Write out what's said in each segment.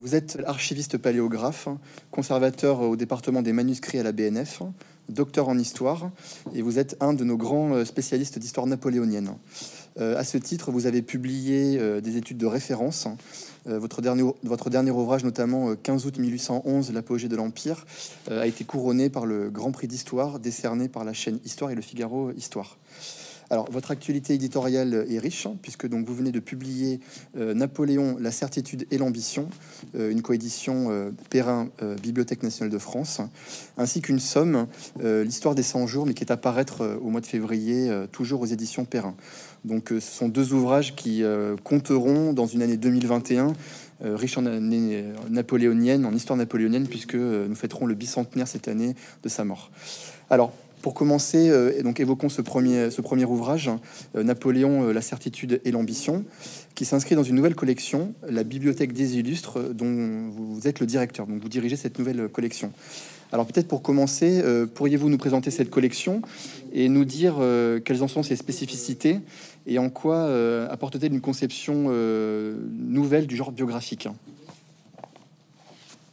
Vous êtes archiviste paléographe, conservateur au département des manuscrits à la BNF, docteur en histoire, et vous êtes un de nos grands spécialistes d'histoire napoléonienne. Euh, à ce titre, vous avez publié euh, des études de référence. Euh, votre, dernier, votre dernier ouvrage, notamment 15 août 1811, L'apogée de l'Empire, a été couronné par le Grand Prix d'Histoire décerné par la chaîne Histoire et le Figaro Histoire. Alors, votre actualité éditoriale est riche, hein, puisque donc vous venez de publier euh, Napoléon, la certitude et l'ambition, euh, une coédition euh, Perrin, Bibliothèque nationale de France, ainsi qu'une somme, l'histoire des 100 jours, mais qui est à paraître au mois de février, toujours aux éditions Perrin. Donc, ce sont deux ouvrages qui compteront dans une année 2021 riche en année napoléonienne, en histoire napoléonienne, puisque nous fêterons le bicentenaire cette année de sa mort. Alors, pour commencer, euh, donc évoquons ce premier, ouvrage, euh, Napoléon, euh, la certitude et l'ambition, qui s'inscrit dans une nouvelle collection, la Bibliothèque des Illustres, dont vous êtes le directeur, donc vous dirigez cette nouvelle collection. Alors peut-être pour commencer, pourriez-vous nous présenter cette collection et nous dire quelles en sont ses spécificités et en quoi apporte-t-elle une conception nouvelle du genre biographique?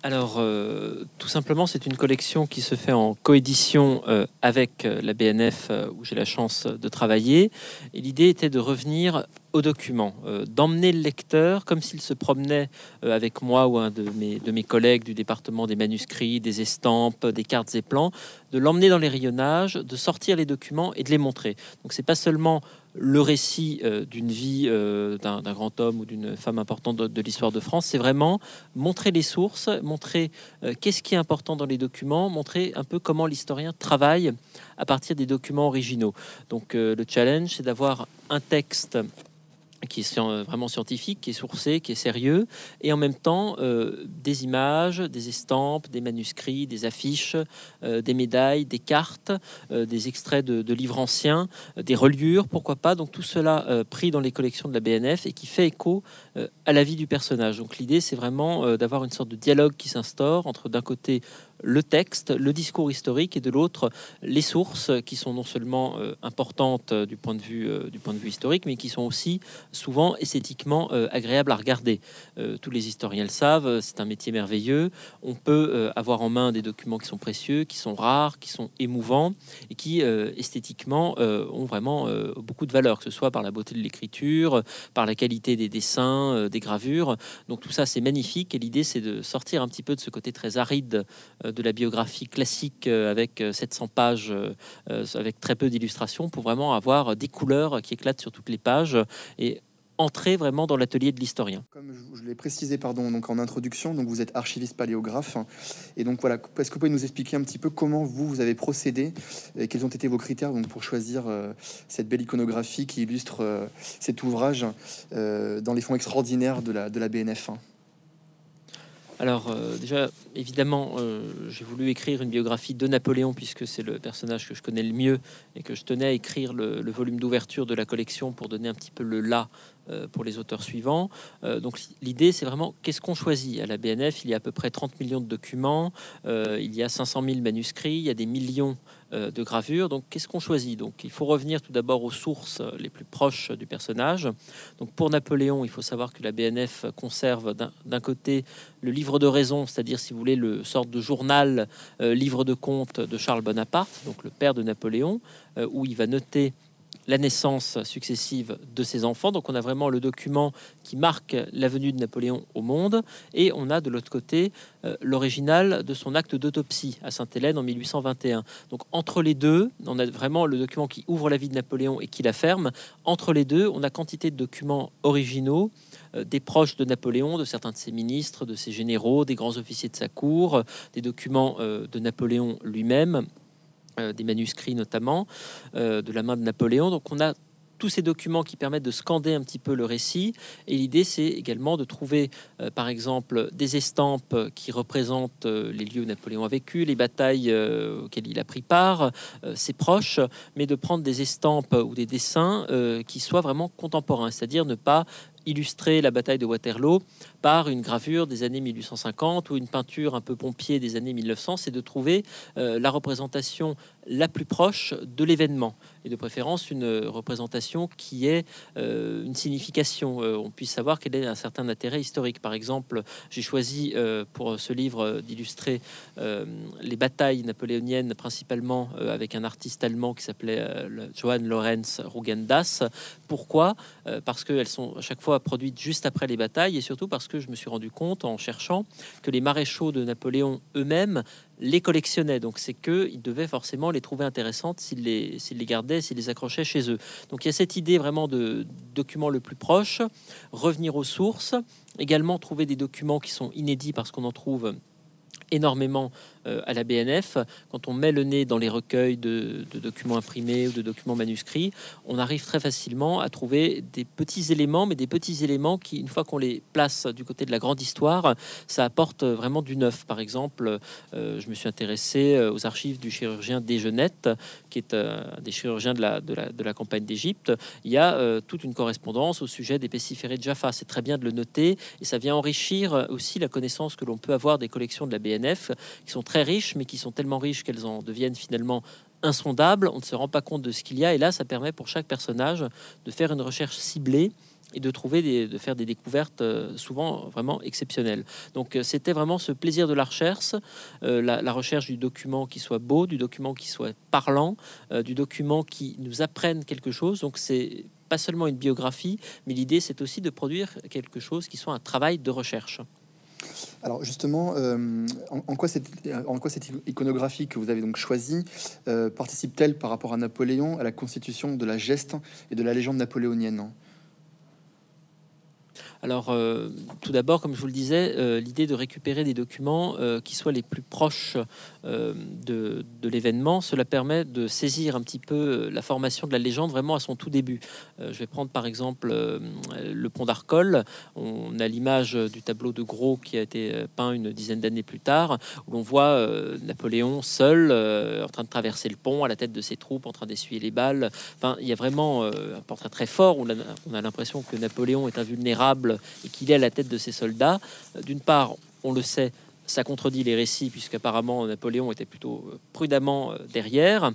Alors, euh, tout simplement, c'est une collection qui se fait en coédition euh, avec euh, la BNF, où j'ai la chance de travailler. Et l'idée était de revenir au document, d'emmener le lecteur comme s'il se promenait avec moi ou un de mes, de mes collègues du département des manuscrits, des estampes, des cartes et plans, de l'emmener dans les rayonnages, de sortir les documents et de les montrer. Donc, c'est pas seulement le récit euh, d'une vie euh, d'un grand homme ou d'une femme importante de, l'histoire de France, c'est vraiment montrer les sources, montrer euh, qu'est-ce qui est important dans les documents, montrer un peu comment l'historien travaille à partir des documents originaux. Donc le challenge, c'est d'avoir un texte qui est vraiment scientifique, qui est sourcé, qui est sérieux, et en même temps euh, des images, des estampes, des manuscrits, des affiches, euh, des médailles, des cartes, euh, des extraits de, livres anciens, des reliures, pourquoi pas. Donc tout cela pris dans les collections de la BNF et qui fait écho à la vie du personnage. Donc l'idée, c'est vraiment d'avoir une sorte de dialogue qui s'instaure entre d'un côté le texte, le discours historique et de l'autre les sources qui sont non seulement euh, importantes euh, du point de vue euh, du point de vue historique, mais qui sont aussi souvent esthétiquement agréables à regarder. tous les historiens le savent, c'est un métier merveilleux. On peut avoir en main des documents qui sont précieux, qui sont rares, qui sont émouvants et qui esthétiquement ont vraiment beaucoup de valeur, que ce soit par la beauté de l'écriture, par la qualité des dessins, des gravures. Donc tout ça c'est magnifique et l'idée c'est de sortir un petit peu de ce côté très aride de la biographie classique euh, avec 700 euh, pages, euh, avec très peu d'illustrations, pour vraiment avoir des couleurs qui éclatent sur toutes les pages et entrer vraiment dans l'atelier de l'historien. Comme je, l'ai précisé pardon, donc en introduction, donc vous êtes archiviste paléographe. Et donc voilà, est-ce que vous pouvez nous expliquer un petit peu comment vous, vous avez procédé et quels ont été vos critères donc, pour choisir cette belle iconographie qui illustre cet ouvrage dans les fonds extraordinaires de la, de la BNF alors euh, déjà, évidemment, euh, j'ai voulu écrire une biographie de Napoléon puisque c'est le personnage que je connais le mieux et que je tenais à écrire le, volume d'ouverture de la collection pour donner un petit peu le là pour les auteurs suivants. donc l'idée, c'est vraiment qu'est-ce qu'on choisit? À la BNF Il y a à peu près 30 millions de documents, il y a 500 000 manuscrits, il y a des millions euh, de gravure. Donc, qu'est-ce qu'on choisit? Donc, il faut revenir tout d'abord aux sources les plus proches du personnage. Donc, pour Napoléon, il faut savoir que la BNF conserve d'un côté le livre de raison, c'est-à-dire, si vous voulez, le sorte de journal, euh, livre de compte de Charles Bonaparte, donc le père de Napoléon, euh, où il va noter la naissance successive de ses enfants. Donc on a vraiment le document qui marque la venue de Napoléon au monde. Et on a de l'autre côté euh, l'original de son acte d'autopsie à Sainte-Hélène en 1821. Donc entre les deux, on a vraiment le document qui ouvre la vie de Napoléon et qui la ferme. Entre les deux, on a quantité de documents originaux euh, des proches de Napoléon, de certains de ses ministres, de ses généraux, des grands officiers de sa cour, des documents euh, de Napoléon lui-même. Euh, des manuscrits notamment, euh, de la main de Napoléon. Donc on a tous ces documents qui permettent de scander un petit peu le récit. Et l'idée, c'est également de trouver, euh, par exemple, des estampes qui représentent les lieux où Napoléon a vécu, les batailles auxquelles il a pris part, ses proches, mais de prendre des estampes ou des dessins qui soient vraiment contemporains, c'est-à-dire ne pas illustrer la bataille de Waterloo par une gravure des années 1850 ou une peinture un peu pompier des années 1900, c'est de trouver euh, la représentation la plus proche de l'événement et de préférence une représentation qui ait euh, une signification. Euh, on puisse savoir qu'elle ait un certain intérêt historique. Par exemple, j'ai choisi euh, pour ce livre d'illustrer les batailles napoléoniennes, principalement avec un artiste allemand qui s'appelait Johann Lorenz Rugendas. Pourquoi? Parce qu'elles sont à chaque fois produites juste après les batailles et surtout parce que je me suis rendu compte en cherchant que les maréchaux de Napoléon eux-mêmes les collectionnaient. Donc c'est que ils devaient forcément les trouver intéressantes s'ils les, les gardaient, s'ils les accrochaient chez eux. Donc il y a cette idée vraiment de document le plus proche, revenir aux sources, également trouver des documents qui sont inédits parce qu'on en trouve énormément à la BNF. Quand on met le nez dans les recueils de, documents imprimés ou de documents manuscrits, on arrive très facilement à trouver des petits éléments, mais des petits éléments qui, une fois qu'on les place du côté de la grande histoire, ça apporte vraiment du neuf. Par exemple, euh, je me suis intéressé euh, aux archives du chirurgien Desgenettes, qui est un des chirurgiens de la campagne d'Égypte. Il y a toute une correspondance au sujet des pestiférés de Jaffa. C'est très bien de le noter et ça vient enrichir aussi la connaissance que l'on peut avoir des collections de la BNF qui sont très riches, mais qui sont tellement riches qu'elles en deviennent finalement insondables. On ne se rend pas compte de ce qu'il y a. Et là, ça permet pour chaque personnage de faire une recherche ciblée et de trouver des, de faire des découvertes euh, souvent vraiment exceptionnelles. Donc euh, c'était vraiment ce plaisir de la recherche, euh, la, recherche du document qui soit beau, du document qui soit parlant, du document qui nous apprenne quelque chose. Donc c'est pas seulement une biographie, mais l'idée c'est aussi de produire quelque chose qui soit un travail de recherche. Alors justement, euh, en, quoi cette, cette iconographie que vous avez donc choisie euh, participe-t-elle par rapport à Napoléon à la constitution de la geste et de la légende napoléonienne? Alors, euh, tout d'abord, comme je vous le disais, euh, l'idée de récupérer des documents euh, qui soient les plus proches de, l'événement, cela permet de saisir un petit peu la formation de la légende vraiment à son tout début. je vais prendre par exemple le pont d'Arcole. On a l'image du tableau de Gros qui a été peint une dizaine d'années plus tard, où l'on voit Napoléon seul en train de traverser le pont à la tête de ses troupes, en train d'essuyer les balles. Enfin, il y a vraiment un portrait très fort où on a l'impression que Napoléon est invulnérable et qu'il est à la tête de ses soldats. Euh, d'une part, on le sait, ça contredit les récits, puisqu'apparemment Napoléon était plutôt euh, prudemment euh, derrière,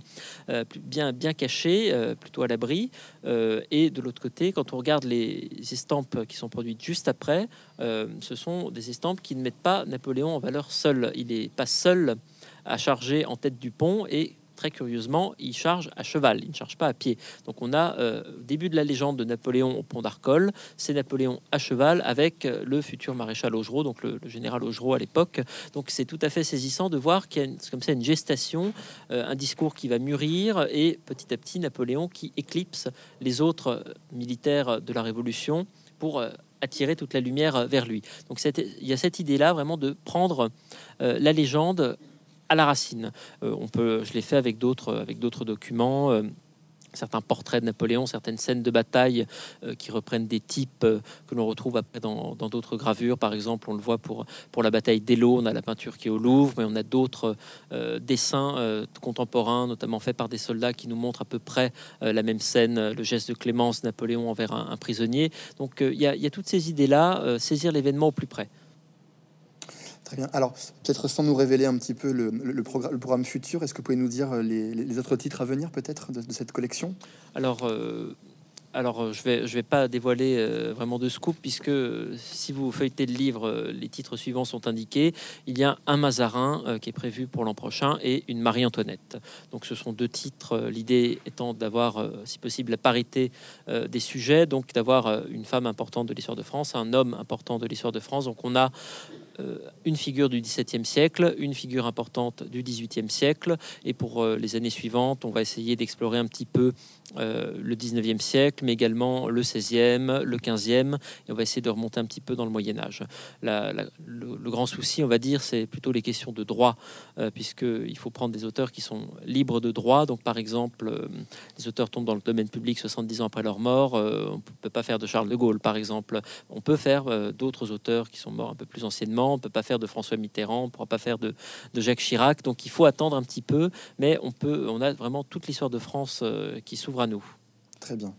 bien, bien caché, plutôt à l'abri. Et de l'autre côté, quand on regarde les estampes qui sont produites juste après, ce sont des estampes qui ne mettent pas Napoléon en valeur seul. Il n'est pas seul à charger en tête du pont et très curieusement, il charge à cheval, il ne charge pas à pied. Donc on a euh, début de la légende de Napoléon au pont d'Arcole, c'est Napoléon à cheval avec euh, le futur maréchal Augereau, donc le, général Augereau à l'époque. Donc c'est tout à fait saisissant de voir qu'il y a comme ça une gestation, euh, un discours qui va mûrir et petit à petit Napoléon qui éclipse les autres militaires de la Révolution pour attirer toute la lumière vers lui. Donc il y a cette idée-là vraiment de prendre la légende à la racine. Euh, on peut, je l'ai fait avec d'autres, avec d'autres documents euh, certains portraits de Napoléon, certaines scènes de bataille euh, qui reprennent des types que l'on retrouve dans, d'autres gravures. Par exemple, on le voit pour, pour la bataille d'Elo, on a la peinture qui est au Louvre, mais on a d'autres dessins contemporains, notamment faits par des soldats, qui nous montrent à peu près la même scène, le geste de clémence Napoléon envers un, prisonnier. Donc il y, a toutes ces idées-là, saisir l'événement au plus près. Très bien. Alors, peut-être sans nous révéler un petit peu le, programme, futur, est-ce que vous pouvez nous dire euh, les, autres titres à venir, peut-être, de, cette collection? Alors, euh, euh, je vais, vais pas dévoiler vraiment de scoop, puisque si vous feuilletez le livre, les titres suivants sont indiqués. Il y a un Mazarin qui est prévu pour l'an prochain et une Marie-Antoinette. Donc, ce sont deux titres. L'idée étant d'avoir, si possible, la parité des sujets, donc d'avoir une femme importante de l'histoire de France, un homme important de l'histoire de France. Donc, on a une figure du XVIIe siècle, une figure importante du XVIIIe siècle, et pour euh, les années suivantes, on va essayer d'explorer un petit peu euh, le 19e siècle, mais également le 16e, le 15e, et on va essayer de remonter un petit peu dans le Moyen Âge. le, grand souci, on va dire, c'est plutôt les questions de droit, euh, puisqu'il faut prendre des auteurs qui sont libres de droit. Donc, par exemple, euh, les auteurs tombent dans le domaine public 70 ans après leur mort. on ne peut pas faire de Charles de Gaulle, par exemple. On peut faire d'autres auteurs qui sont morts un peu plus anciennement. On ne peut pas faire de François Mitterrand. On ne pourra pas faire de, de, Jacques Chirac. Donc, il faut attendre un petit peu, mais on peut. On a vraiment toute l'histoire de France qui s'ouvre nous. Très bien.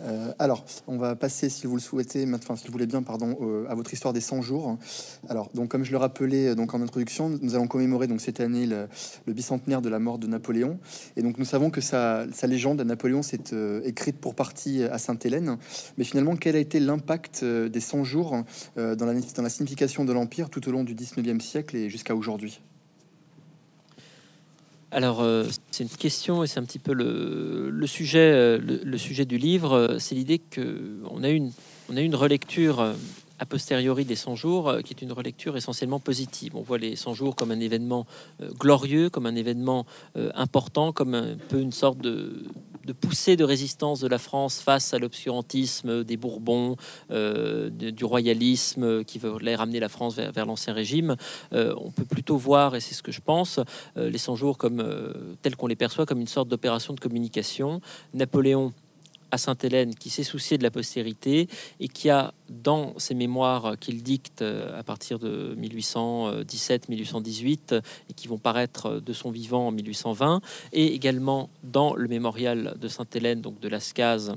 Euh, alors, on va passer, si vous le souhaitez, enfin, si vous voulez bien, pardon, à votre histoire des 100 jours. Alors, donc, comme je le rappelais euh, donc en introduction, nous allons commémorer donc cette année le, bicentenaire de la mort de Napoléon. Et donc, nous savons que sa, légende à Napoléon s'est euh, écrite pour partie à Sainte-Hélène. Mais finalement, quel a été l'impact des 100 jours dans la, dans la signification de l'Empire tout au long du 19e siècle et jusqu'à aujourd'hui? Alors, euh, c'est une question et c'est un petit peu le, sujet, euh, le, sujet du livre. C'est l'idée qu'on a une, on a une relecture euh, a posteriori des 100 jours, qui est une relecture essentiellement positive. On voit les 100 jours comme un événement glorieux, comme un événement important, comme un peu une sorte de, poussée de résistance de la France face à l'obscurantisme des Bourbons, euh, du royalisme qui voulait ramener la France vers, l'ancien régime, euh, on peut plutôt voir, et c'est ce que je pense, euh, les 100 jours comme tels qu'on les perçoit comme une sorte d'opération de communication. Napoléon à Sainte-Hélène qui s'est soucié de la postérité et qui a dans ses mémoires qu'il dicte euh, à partir de 1817-1818 et qui vont paraître de son vivant en 1820 et également dans le mémorial de Sainte-Hélène donc de Lascaz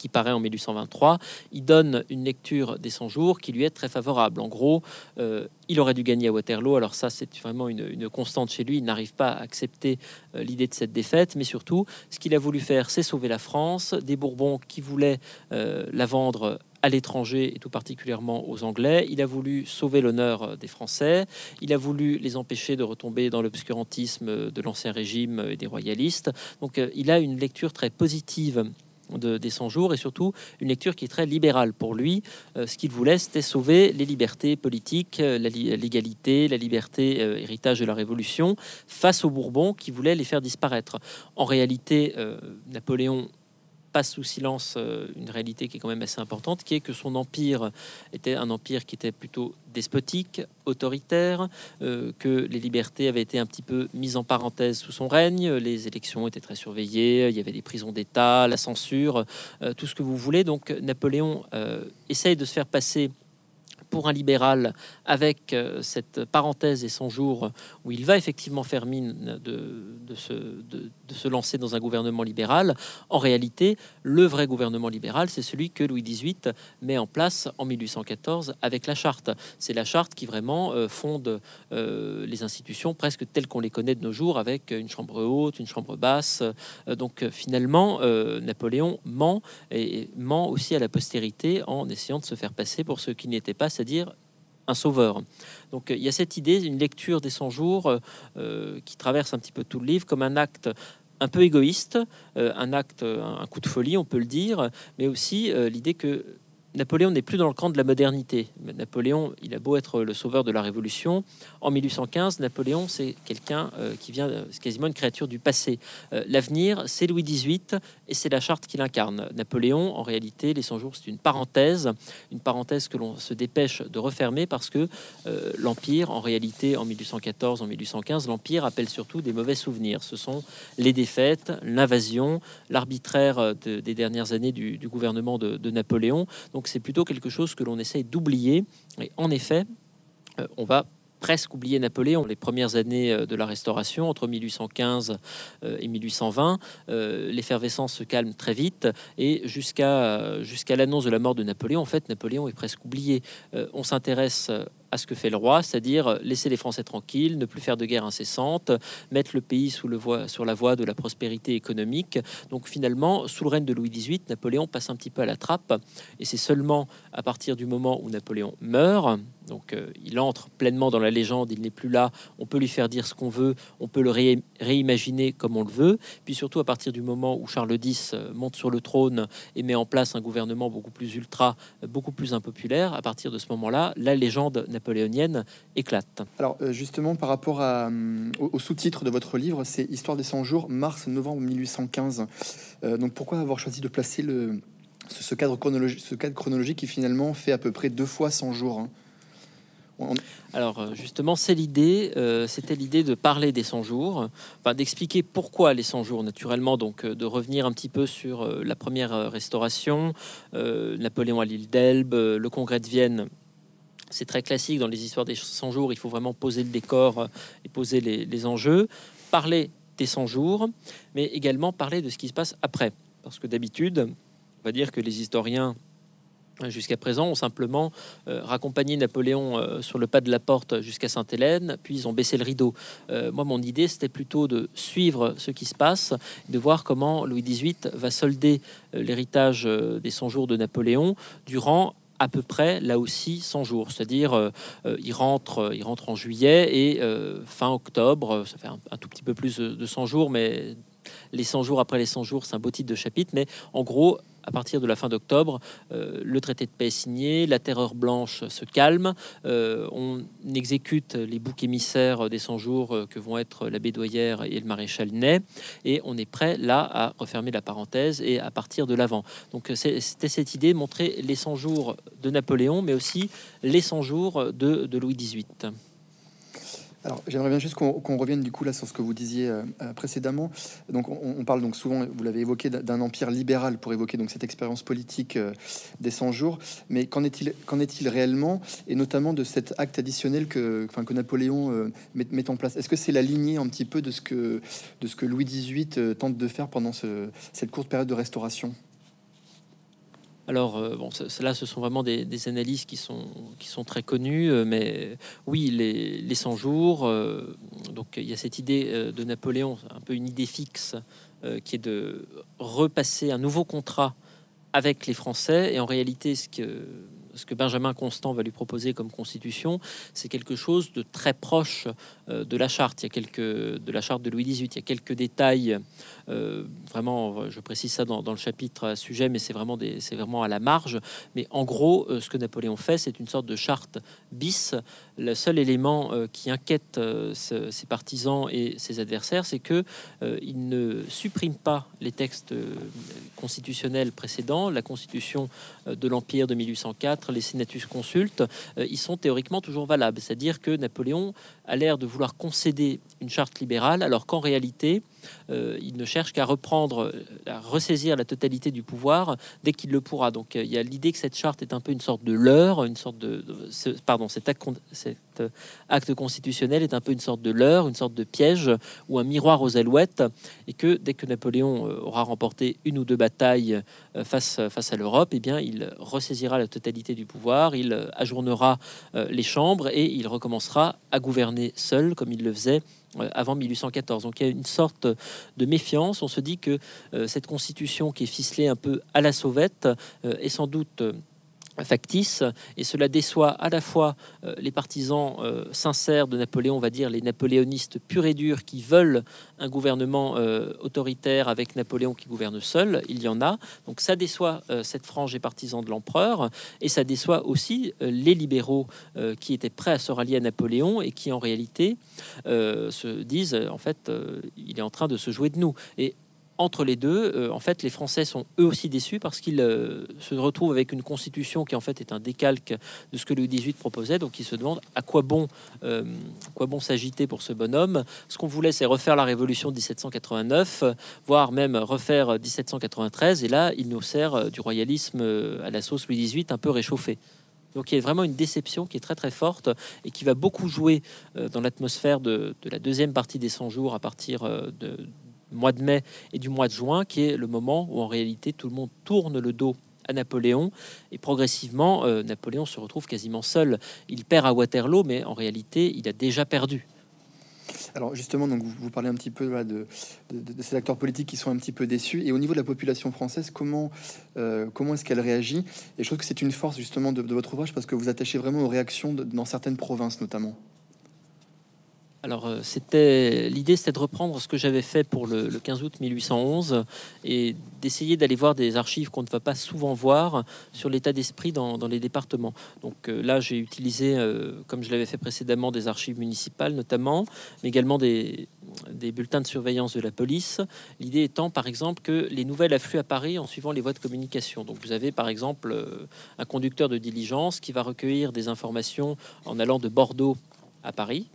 qui paraît en 1823, il donne une lecture des 100 jours qui lui est très favorable. En gros, euh, il aurait dû gagner à Waterloo. Alors ça, c'est vraiment une, constante chez lui. Il n'arrive pas à accepter euh, l'idée de cette défaite, mais surtout, ce qu'il a voulu faire, c'est sauver la France des Bourbons qui voulaient euh, la vendre à l'étranger et tout particulièrement aux Anglais. Il a voulu sauver l'honneur des Français. Il a voulu les empêcher de retomber dans l'obscurantisme de l'ancien régime et des royalistes. Donc il a une lecture très positive de, des 100 jours et surtout une lecture qui est très libérale pour lui. Euh, ce qu'il voulait, c'était sauver les libertés politiques, euh, l'égalité, la, liberté, euh, héritage de la Révolution, face aux Bourbons qui voulaient les faire disparaître. En réalité, Napoléon passe sous silence euh, une réalité qui est quand même assez importante, qui est que son empire était un empire qui était plutôt despotique, autoritaire, euh, que les libertés avaient été un petit peu mises en parenthèse sous son règne, les élections étaient très surveillées, il y avait des prisons d'État, la censure, euh, tout ce que vous voulez. Donc Napoléon essaye de se faire passer pour un libéral avec euh, cette parenthèse et son jour où il va effectivement faire mine de, se, de, se, lancer dans un gouvernement libéral, en réalité, le vrai gouvernement libéral, c'est celui que Louis XVIII met en place en 1814 avec la charte. C'est la charte qui vraiment euh, fonde euh, les institutions presque telles qu'on les connaît de nos jours, avec une chambre haute, une chambre basse. donc finalement, Napoléon ment et ment aussi à la postérité en essayant de se faire passer pour ce qui n'était pas c'est-à-dire un sauveur. Donc il y a cette idée, une lecture des 100 jours euh, euh, qui traverse un petit peu tout le livre comme un acte un peu égoïste, euh, un acte, un coup de folie, on peut le dire, mais aussi l'idée que Napoléon n'est plus dans le camp de la modernité. Napoléon, il a beau être le sauveur de la Révolution. En 1815, Napoléon, c'est quelqu'un euh, qui vient, c'est quasiment une créature du passé. Euh, l'avenir, c'est Louis XVIII et c'est la charte qu'il incarne. Napoléon, en réalité, les 100 jours, c'est une parenthèse, une parenthèse que l'on se dépêche de refermer parce que euh, l'Empire, en réalité, en 1814, en 1815, l'Empire appelle surtout des mauvais souvenirs. Ce sont les défaites, l'invasion, l'arbitraire des dernières années du, gouvernement de, de Napoléon. Donc c'est plutôt quelque chose que l'on essaye d'oublier. Et en effet, euh, on va presque oublier Napoléon. Les premières années euh, de la Restauration, entre 1815 euh, et 1820, l'effervescence se calme très vite et jusqu'à jusqu'à l'annonce de la mort de Napoléon, en fait, Napoléon est presque oublié. On s'intéresse à ce que fait le roi, c'est-à-dire laisser les Français tranquilles, ne plus faire de guerre incessante, mettre le pays sous le voie, sur la voie de la prospérité économique. Donc finalement, sous le règne de Louis XVIII, Napoléon passe un petit peu à la trappe, et c'est seulement à partir du moment où Napoléon meurt, donc euh, il entre pleinement dans la légende, il n'est plus là, on peut lui faire dire ce qu'on veut, on peut le réimaginer comme on le veut, puis surtout à partir du moment où Charles X euh, monte sur le trône et met en place un gouvernement beaucoup plus ultra, beaucoup plus impopulaire, à partir de ce moment-là, la légende éclate. Alors euh, justement, par rapport à, au, sous-titre de votre livre, c'est Histoire des 100 jours, mars-novembre 1815. donc pourquoi avoir choisi de placer le, ce, cadre chronologique, ce cadre chronologique qui finalement fait à peu près deux fois 100 jours hein? Alors euh, justement, c'est l'idée, euh, c'était l'idée de parler des 100 jours, d'expliquer pourquoi les 100 jours, naturellement, donc euh, de revenir un petit peu sur la première restauration, Napoléon à l'île d'Elbe, le congrès de Vienne. C'est très classique dans les histoires des 100 jours, il faut vraiment poser le décor et poser les, enjeux, parler des 100 jours, mais également parler de ce qui se passe après. Parce que d'habitude, On va dire que les historiens jusqu'à présent ont simplement euh, raccompagné Napoléon euh, sur le pas de la porte jusqu'à Sainte-Hélène, puis ils ont baissé le rideau. Euh, moi, mon idée, c'était plutôt de suivre ce qui se passe, de voir comment Louis XVIII va solder l'héritage des 100 jours de Napoléon durant à peu près là aussi 100 jours, c'est-à-dire il rentre, il rentre en juillet et fin octobre, ça fait un, un, tout petit peu plus de 100 jours, mais les 100 jours après les 100 jours, c'est un beau titre de chapitre, mais en gros, à partir de la fin d'octobre, euh, le traité de paix est signé, la terreur blanche se calme, euh, on exécute les boucs émissaires des 100 jours euh, que vont être l'abbé Doyer et le maréchal Ney, et on est prêt là à refermer la parenthèse et à partir de l'avant. Donc c'était cette idée montrer les 100 jours de Napoléon, mais aussi les 100 jours de Louis XVIII. Alors, j'aimerais bien juste qu'on revienne du coup là sur ce que vous disiez euh, euh, précédemment. Donc, on, parle donc souvent, vous l'avez évoqué, d'un empire libéral pour évoquer donc cette expérience politique euh, des 100 jours. Mais qu'en est-il est-il réellement, et notamment de cet acte additionnel que, Napoléon met, en place Est-ce que c'est la lignée un petit peu de ce que Louis XVIII tente de faire pendant cette courte période de restauration? Alors, euh, bon, cela, ce sont vraiment des, analyses qui sont, qui sont très connues, euh, mais oui, les, les 100 jours, euh, donc il y a cette idée de Napoléon, un peu une idée fixe, qui est de repasser un nouveau contrat avec les Français, et en réalité, ce que ce que Benjamin Constant va lui proposer comme constitution, c'est quelque chose de très proche euh, de la charte. Il y a quelques de la charte de Louis XVIII. Il y a quelques détails. Euh, vraiment, je précise ça dans, le chapitre à sujet, mais c'est vraiment c'est vraiment à la marge. Mais en gros, euh, ce que Napoléon fait, c'est une sorte de charte bis. Le seul élément qui inquiète ses partisans et ses adversaires, c'est que il ne supprime pas les textes constitutionnels précédents, la Constitution de l'Empire de 1804, les Senatus consultes, ils sont théoriquement toujours valables. C'est-à-dire que Napoléon a l'air de vouloir concéder une charte libérale, alors qu'en réalité, euh, il ne cherche qu'à reprendre, à ressaisir la totalité du pouvoir dès qu'il le pourra. Donc euh, il y a l'idée que cette charte est un peu une sorte de leurre, une sorte de, pardon, cet cet acte constitutionnel est un peu une sorte de leurre, une sorte de piège ou un miroir aux alouettes, et que dès que Napoléon euh, aura remporté une ou deux batailles face face à l'Europe, eh bien il ressaisira la totalité du pouvoir, il ajournera les chambres et il recommencera à gouverner seul comme il le faisait euh, avant 1814. Donc il y a une sorte de méfiance. On se dit que euh, cette constitution qui est ficelée un peu à la sauvette euh, est sans doute factice et cela déçoit à la fois euh, les partisans euh, sincères de Napoléon, on va dire les napoléonistes purs et durs qui veulent un gouvernement euh, autoritaire avec Napoléon qui gouverne seul, il y en a. Donc ça déçoit cette frange des partisans de l'empereur et ça déçoit aussi les libéraux qui étaient prêts à se rallier à Napoléon et qui en réalité se disent en fait il est en train de se jouer de nous. Et entre les deux, euh, en fait, les Français sont eux aussi déçus parce qu'ils euh, se retrouvent avec une constitution qui en fait est un décalque de ce que Louis XVIII proposait. Donc, ils se demandent à quoi bon, euh, quoi bon s'agiter pour ce bonhomme. Ce qu'on voulait, c'est refaire la Révolution de 1789, voire même refaire 1793. Et là, il nous sert du royalisme à la sauce Louis XVIII un peu réchauffé. Donc il y a vraiment une déception qui est très très forte et qui va beaucoup jouer dans l'atmosphère de, de, la deuxième partie des 100 jours à partir de, mois de mai et du mois de juin, qui est le moment où en réalité tout le monde tourne le dos à Napoléon et progressivement euh, Napoléon se retrouve quasiment seul. Il perd à Waterloo, mais en réalité il a déjà perdu. Alors justement, donc vous, parlez un petit peu de, ces acteurs politiques qui sont un petit peu déçus. Et au niveau de la population française, comment, euh, comment est-ce qu'elle réagit? Et je trouve que c'est une force justement de, votre ouvrage parce que vous attachez vraiment aux réactions dans certaines provinces notamment. Alors, euh, l'idée, c'était de reprendre ce que j'avais fait pour le, 15 août 1811 et d'essayer d'aller voir des archives qu'on ne va pas souvent voir sur l'état d'esprit dans, les départements. Donc euh, là, j'ai utilisé, euh, comme je l'avais fait précédemment, des archives municipales notamment, mais également des, des bulletins de surveillance de la police. L'idée étant, par exemple, que les nouvelles affluent à Paris en suivant les voies de communication. Donc vous avez, par exemple, un conducteur de diligence qui va recueillir des informations en allant de Bordeaux à Paris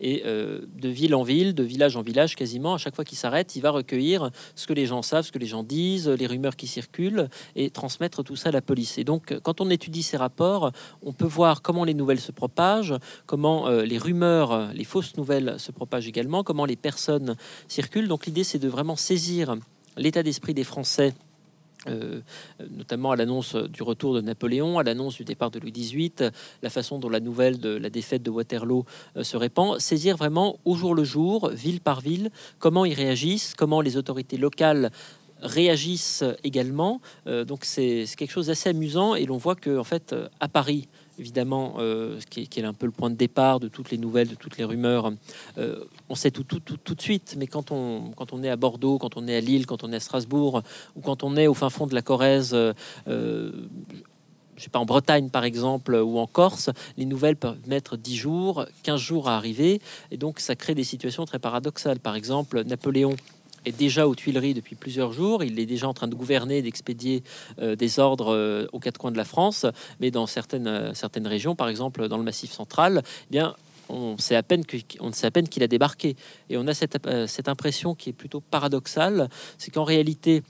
et euh, de ville en ville, de village en village, quasiment, à chaque fois qu'il s'arrête, il va recueillir ce que les gens savent, ce que les gens disent, les rumeurs qui circulent, et transmettre tout ça à la police. Et donc, quand on étudie ces rapports, on peut voir comment les nouvelles se propagent, comment euh, les rumeurs, les fausses nouvelles se propagent également, comment les personnes circulent. Donc, l'idée, c'est de vraiment saisir l'état d'esprit des Français euh, notamment à l'annonce du retour de Napoléon, à l'annonce du départ de Louis XVIII, la façon dont la nouvelle de la défaite de Waterloo euh, se répand, saisir vraiment au jour le jour, ville par ville, comment ils réagissent, comment les autorités locales réagissent également. Euh, donc c'est quelque chose d'assez amusant et l'on voit que en fait à Paris, évidemment, euh, qui, est, un peu le point de départ de toutes les nouvelles, de toutes les rumeurs. Euh, on sait tout, tout, tout, tout, de suite, mais quand on, quand on est à Bordeaux, quand on est à Lille, quand on est à Strasbourg, ou quand on est au fin fond de la Corrèze, euh, je sais pas, en Bretagne par exemple, ou en Corse, les nouvelles peuvent mettre 10 jours, 15 jours à arriver, et donc ça crée des situations très paradoxales. Par exemple, Napoléon est déjà aux Tuileries depuis plusieurs jours. Il est déjà en train de gouverner, d'expédier euh, des ordres euh, aux quatre coins de la France. Mais dans certaines, euh, certaines régions, par exemple dans le Massif central, eh bien, on sait à peine qu'on sait à peine qu'il a débarqué. Et on a cette, cette impression qui est plutôt paradoxale, c'est qu'en réalité,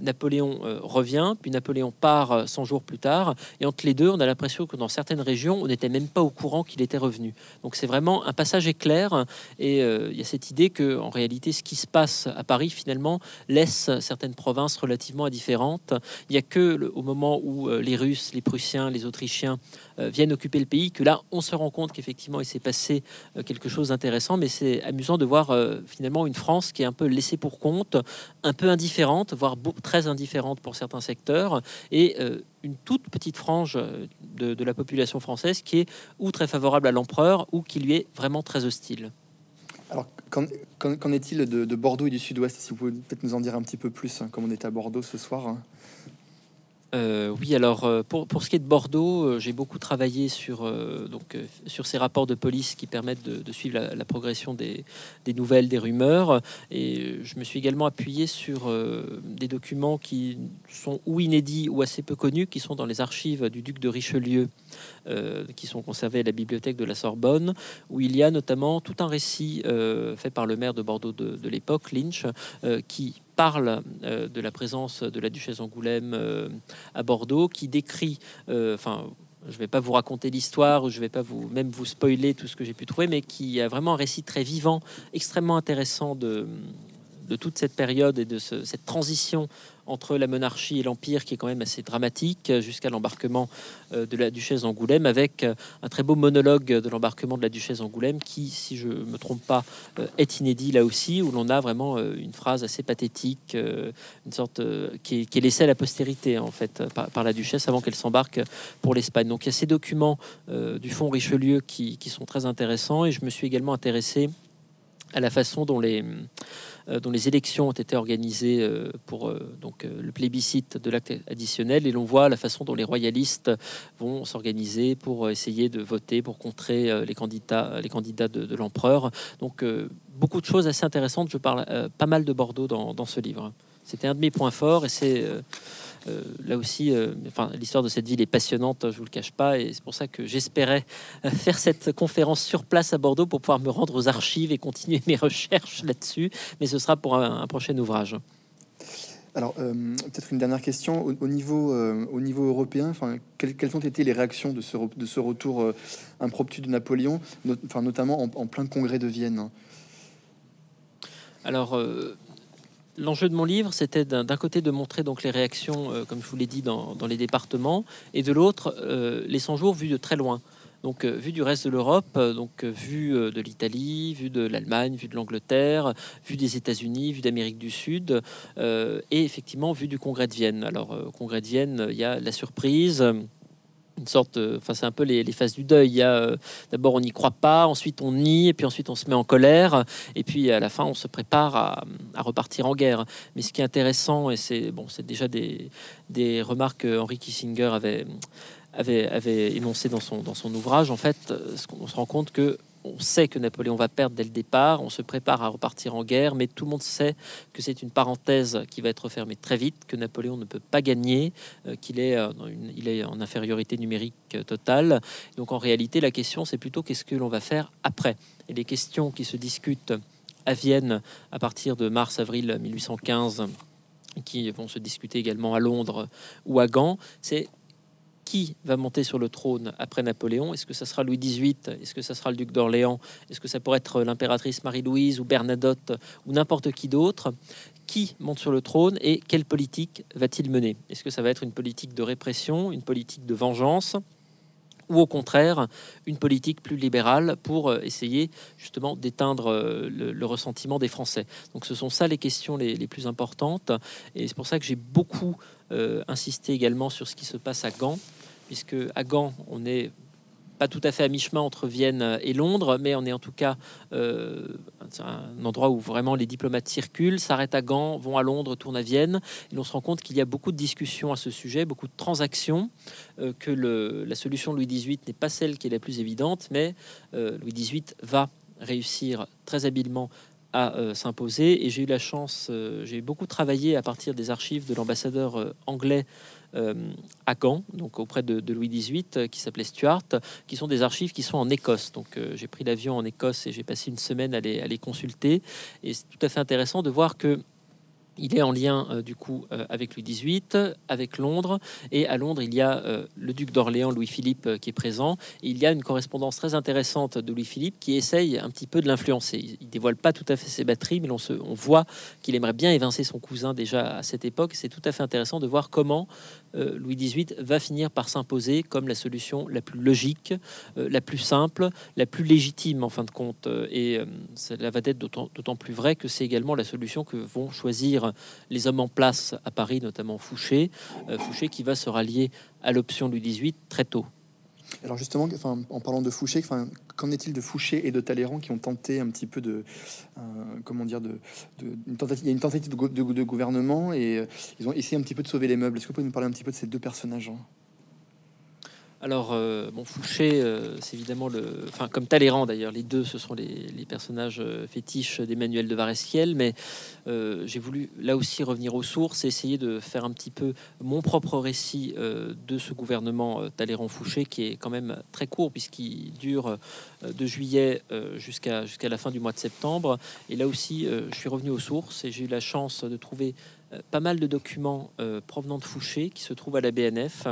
Napoléon euh, revient, puis Napoléon part 100 euh, jours plus tard, et entre les deux, on a l'impression que dans certaines régions, on n'était même pas au courant qu'il était revenu. Donc c'est vraiment un passage éclair, et il y a cette idée que en réalité, ce qui se passe à Paris finalement laisse certaines provinces relativement indifférentes. Il n'y a que au moment où les Russes, les Prussiens, les Autrichiens viennent occuper le pays que là, on se rend compte qu'effectivement, il s'est passé quelque chose d'intéressant. Mais c'est amusant de voir finalement une France qui est un peu laissée pour compte, un peu indifférente, voire très indifférente pour certains secteurs, et euh, une toute petite frange euh, de, la population française qui est ou très favorable à l'empereur ou qui lui est vraiment très hostile. Alors, qu'en est-il de, Bordeaux et du Sud-Ouest? Si vous pouvez peut-être nous en dire un petit peu plus, hein, comme on est à Bordeaux ce soir. Hein. Euh, oui, alors euh, pour, ce qui est de Bordeaux, euh, j'ai beaucoup travaillé sur, donc, sur ces rapports de police qui permettent de, suivre la, progression des, nouvelles, des rumeurs. Et je me suis également appuyé sur des documents qui sont ou inédits ou assez peu connus, qui sont dans les archives du duc de Richelieu, qui sont conservées à la bibliothèque de la Sorbonne, où il y a notamment tout un récit fait par le maire de Bordeaux de, de l'époque, Lynch, qui parle euh, de la présence de la duchesse Angoulême euh, à Bordeaux, qui décrit, euh, enfin, je ne vais pas vous raconter l'histoire, je ne vais pas vous même vous spoiler tout ce que j'ai pu trouver, mais qui a vraiment un récit très vivant, extrêmement intéressant de, de toute cette période et de cette transition entre la monarchie et l'empire qui est quand même assez dramatique jusqu'à l'embarquement euh, de la duchesse d'Angoulême avec euh, un très beau monologue de l'embarquement de la duchesse d'Angoulême qui, si je me trompe pas, euh, est inédit là aussi où l'on a vraiment une phrase assez pathétique, une sorte qui est, laissée à la postérité en fait par, la duchesse avant qu'elle s'embarque pour l'Espagne. Donc il y a ces documents du fonds Richelieu qui, qui sont très intéressants et je me suis également intéressé à la façon dont les euh, dont les élections ont été organisées euh, pour euh, donc, le plébiscite de l'acte additionnel. Et l'on voit la façon dont les royalistes vont s'organiser pour essayer de voter, pour contrer les candidats, les candidats de, l'empereur. Donc beaucoup de choses assez intéressantes. Je parle pas mal de Bordeaux dans, dans ce livre. C'était un de mes points forts et c'est euh, là aussi, euh, enfin, l'histoire de cette ville est passionnante, je vous le cache pas, et c'est pour ça que j'espérais euh, faire cette conférence sur place à Bordeaux pour pouvoir me rendre aux archives et continuer mes recherches là-dessus. Mais ce sera pour un, prochain ouvrage. Alors, peut-être une dernière question. Au, niveau, au niveau européen, enfin, quelles, ont été les réactions de ce, de ce retour impromptu de Napoléon, notamment en, plein congrès de Vienne Alors, L'enjeu de mon livre, c'était d'un côté de montrer donc les réactions, euh, comme je vous l'ai dit, dans, les départements, et de l'autre, euh, les 100 jours vus de très loin. Donc, euh, vu du reste de l'Europe, donc vu de l'Italie, vu de l'Allemagne, vu de l'Angleterre, vu des États-Unis, vu d'Amérique du Sud, et effectivement vu du Congrès de Vienne. Alors, au Congrès de Vienne, il y a la surprise une sorte, enfin c'est un peu les, phases du deuil. Il y a euh, d'abord on n'y croit pas, ensuite on nie, et puis ensuite on se met en colère, et puis à la fin on se prépare à, repartir en guerre. Mais ce qui est intéressant, et c'est bon, c'est déjà des, des remarques que Henry Kissinger avait, avait, énoncé dans son, dans son ouvrage. En fait, on se rend compte que on sait que Napoléon va perdre dès le départ, on se prépare à repartir en guerre, mais tout le monde sait que c'est une parenthèse qui va être fermée très vite, que Napoléon ne peut pas gagner, euh, qu'il est, euh, est en infériorité numérique euh, totale. Donc en réalité, la question, c'est plutôt qu'est-ce que l'on va faire après. Et les questions qui se discutent à Vienne à partir de mars-avril 1815 qui vont se discuter également à Londres ou à Gand, c'est qui va monter sur le trône après Napoléon? Est-ce que ça sera Louis XVIII Est-ce que ça sera le duc d'Orléans? Est-ce que ça pourrait être l'impératrice Marie-Louise ou Bernadotte ou n'importe qui d'autre? Qui monte sur le trône et quelle politique va-t-il mener? Est-ce que ça va être une politique de répression, une politique de vengeance ou au contraire une politique plus libérale pour euh, essayer justement d'éteindre euh, le, ressentiment des Français? Donc ce sont ça les questions les, plus importantes et c'est pour ça que j'ai beaucoup euh, insisté également sur ce qui se passe à Gand, puisque à Gand on est pas tout à fait à mi-chemin entre Vienne et Londres, mais on est en tout cas euh, un endroit où vraiment les diplomates circulent, s'arrêtent à Gand, vont à Londres, tournent à Vienne. Et on se rend compte qu'il y a beaucoup de discussions à ce sujet, beaucoup de transactions, euh, que la solution de Louis XVIII n'est pas celle qui est la plus évidente, mais euh, Louis XVIII va réussir très habilement à s'imposer. Et j'ai eu la chance, j'ai beaucoup travaillé à partir des archives de l'ambassadeur anglais à Caen, donc auprès de, Louis XVIII, euh, qui s'appelait Stuart, qui sont des archives qui sont en Écosse. Donc euh, j'ai pris l'avion en Écosse et j'ai passé une semaine à les, consulter. Et c'est tout à fait intéressant de voir que il est en lien euh, du coup euh, avec Louis XVIII, avec Londres, et à Londres il y a euh, le duc d'Orléans, Louis-Philippe, qui est présent. Il y a une correspondance très intéressante de Louis-Philippe qui essaye un petit peu de l'influencer. Il dévoile pas tout à fait ses batteries, mais on, se, on voit qu'il aimerait bien évincer son cousin déjà à cette époque. C'est tout à fait intéressant de voir comment Louis XVIII va finir par s'imposer comme la solution la plus logique, la plus simple, la plus légitime en fin de compte. Et cela va être d'autant plus vrai que c'est également la solution que vont choisir les hommes en place à Paris, notamment Fouché, euh, Fouché qui va se rallier à l'option du 18 très tôt. Alors justement, en parlant de Fouché, qu'en est-il de Fouché et de Talleyrand qui ont tenté un petit peu de, euh, comment dire, de, il y a une tentative de, gouvernement et euh, ils ont essayé un petit peu de sauver les meubles. Est-ce que vous pouvez nous parler un petit peu de ces deux personnages hein? Alors, euh, bon, Fouché, euh, c'est évidemment le. Enfin, comme Talleyrand d'ailleurs, les deux, ce sont les, personnages euh, fétiches d'Emmanuel de Varesquiel, mais j'ai voulu là aussi revenir aux sources et essayer de faire un petit peu mon propre récit de ce gouvernement Talleyrand-Fouché, qui est quand même très court, puisqu'il dure de juillet jusqu'à jusqu'à la fin du mois de septembre. Et là aussi, je suis revenu aux sources et j'ai eu la chance de trouver pas mal de documents provenant de Fouché qui se trouvent à la BNF.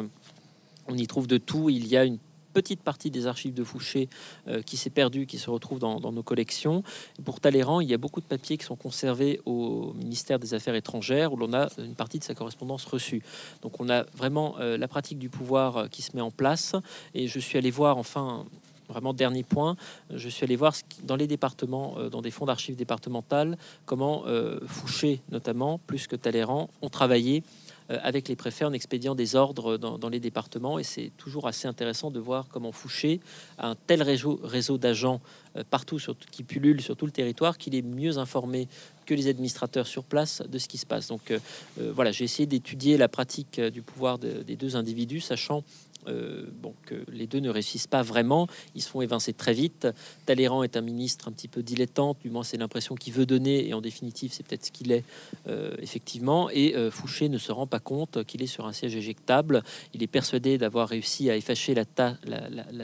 On y trouve de tout. Il y a une petite partie des archives de Fouché euh, qui s'est perdue, qui se retrouve dans, nos collections. Pour Talleyrand, il y a beaucoup de papiers qui sont conservés au ministère des Affaires étrangères, où l'on a une partie de sa correspondance reçue. Donc on a vraiment euh, la pratique du pouvoir euh, qui se met en place. Et je suis allé voir, enfin, vraiment dernier point, je suis allé voir dans les départements, dans des fonds d'archives départementales, comment Fouché notamment, plus que Talleyrand, ont travaillé avec les préfets en expédiant des ordres dans, les départements. Et c'est toujours assez intéressant de voir comment Fouché un tel réseau, réseau d'agents euh, partout qui pullulent sur tout le territoire qu'il est mieux informé que les administrateurs sur place de ce qui se passe. Donc euh, voilà, j'ai essayé d'étudier la pratique du pouvoir des deux individus, sachant euh, bon, que les deux ne réussissent pas vraiment. Ils se font évincer très vite. Talleyrand est un ministre un petit peu dilettante, du moins c'est l'impression qu'il veut donner, et en définitive c'est peut-être ce qu'il est euh, effectivement. Et euh, Fouché ne se rend pas compte qu'il est sur un siège éjectable. Il est persuadé d'avoir réussi à effacer la,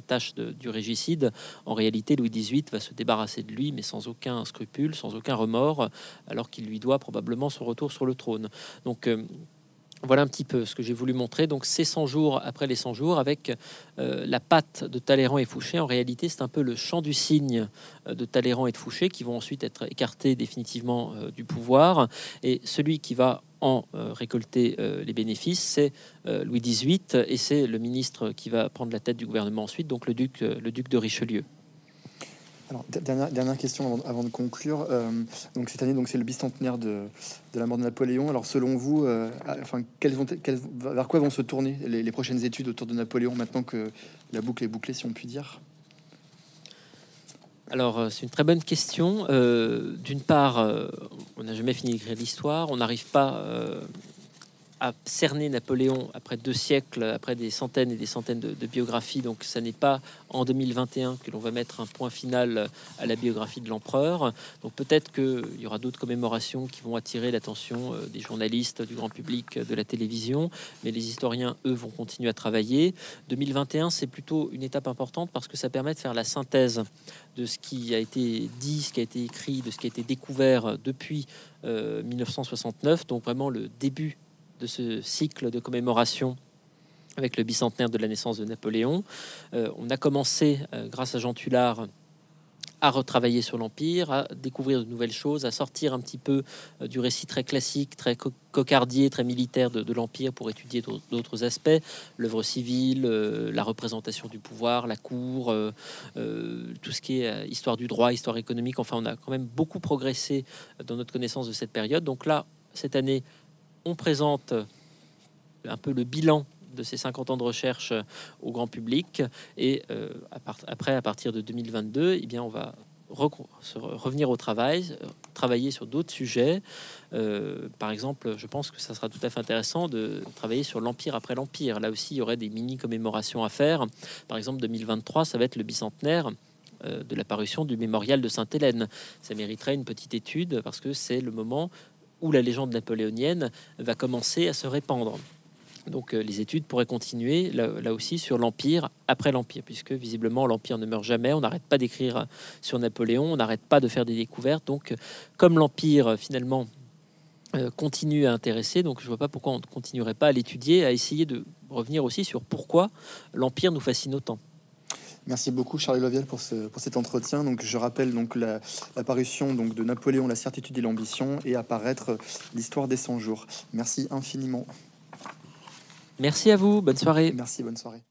tâche du régicide. En réalité, Louis XVIII va se débarrasser de lui, mais sans aucun scrupule, sans aucun remords, alors qu'il lui doit probablement son retour sur le trône. Donc voilà un petit peu ce que j'ai voulu montrer. Donc, ces 100 jours après les 100 jours, avec euh, la patte de Talleyrand et Fouché. En réalité, c'est un peu le champ du cygne euh, de Talleyrand et de Fouché qui vont ensuite être écartés définitivement euh, du pouvoir. Et celui qui va en récolter les bénéfices, c'est Louis XVIII et c'est le ministre qui va prendre la tête du gouvernement ensuite, donc le duc, le duc de Richelieu dernière, question avant, de conclure. Euh, donc cette année, c'est le bicentenaire de, la mort de Napoléon. Alors selon vous, euh, vers quoi vont se tourner les, prochaines études autour de Napoléon maintenant que la boucle est bouclée, si on peut dire? Alors, euh, c'est une très bonne question. D'une part, on n'a jamais fini d'écrire l'histoire. On n'arrive pas a cerné Napoléon après deux siècles, après des centaines et des centaines de, biographies. Donc, ça n'est pas en 2021 que l'on va mettre un point final à la biographie de l'empereur. Donc, peut-être qu'il y aura d'autres commémorations qui vont attirer l'attention euh, des journalistes, du grand public, de la télévision. Mais les historiens, eux, vont continuer à travailler. 2021, c'est plutôt une étape importante parce que ça permet de faire la synthèse de ce qui a été dit, ce qui a été écrit, de ce qui a été découvert depuis 1969. Euh, Donc, vraiment le début de ce cycle de commémoration avec le bicentenaire de la naissance de Napoléon. Euh, on a commencé, euh, grâce à Jean Tullard, à retravailler sur l'Empire, à découvrir de nouvelles choses, à sortir un petit peu euh, du récit très classique, très cocardier, très militaire de, l'Empire pour étudier d'autres aspects, l'œuvre civile, la représentation du pouvoir, la cour, tout ce qui est histoire du droit, histoire économique. Enfin, on a quand même beaucoup progressé dans notre connaissance de cette période. Donc là, cette année, on présente un peu le bilan de ces 50 ans de recherche euh, au grand public. Et euh, après, à partir de 2022, eh bien, on va revenir au travail, euh, travailler sur d'autres sujets. par exemple, je pense que ça sera tout à fait intéressant de travailler sur l'Empire après l'Empire. Là aussi, il y aurait des mini-commémorations à faire. Par exemple, 2023, ça va être le bicentenaire de l'apparition du mémorial de Sainte-Hélène. Ça mériterait une petite étude parce que c'est le moment où la légende napoléonienne va commencer à se répandre. Donc euh, les études pourraient continuer là, aussi sur l'Empire après l'Empire, puisque visiblement l'Empire ne meurt jamais, on n'arrête pas d'écrire sur Napoléon, on n'arrête pas de faire des découvertes. Donc comme l'Empire finalement euh, continue à intéresser, donc je vois pas pourquoi on ne continuerait pas à l'étudier, à essayer de revenir aussi sur pourquoi l'Empire nous fascine autant. Merci beaucoup Charlie Loviel pour, ce, pour cet entretien. Donc, je rappelle donc l'apparition donc de Napoléon, la certitude et l'ambition, et apparaître l'histoire des 100 jours. Merci infiniment. Merci à vous, bonne soirée. Merci, bonne soirée.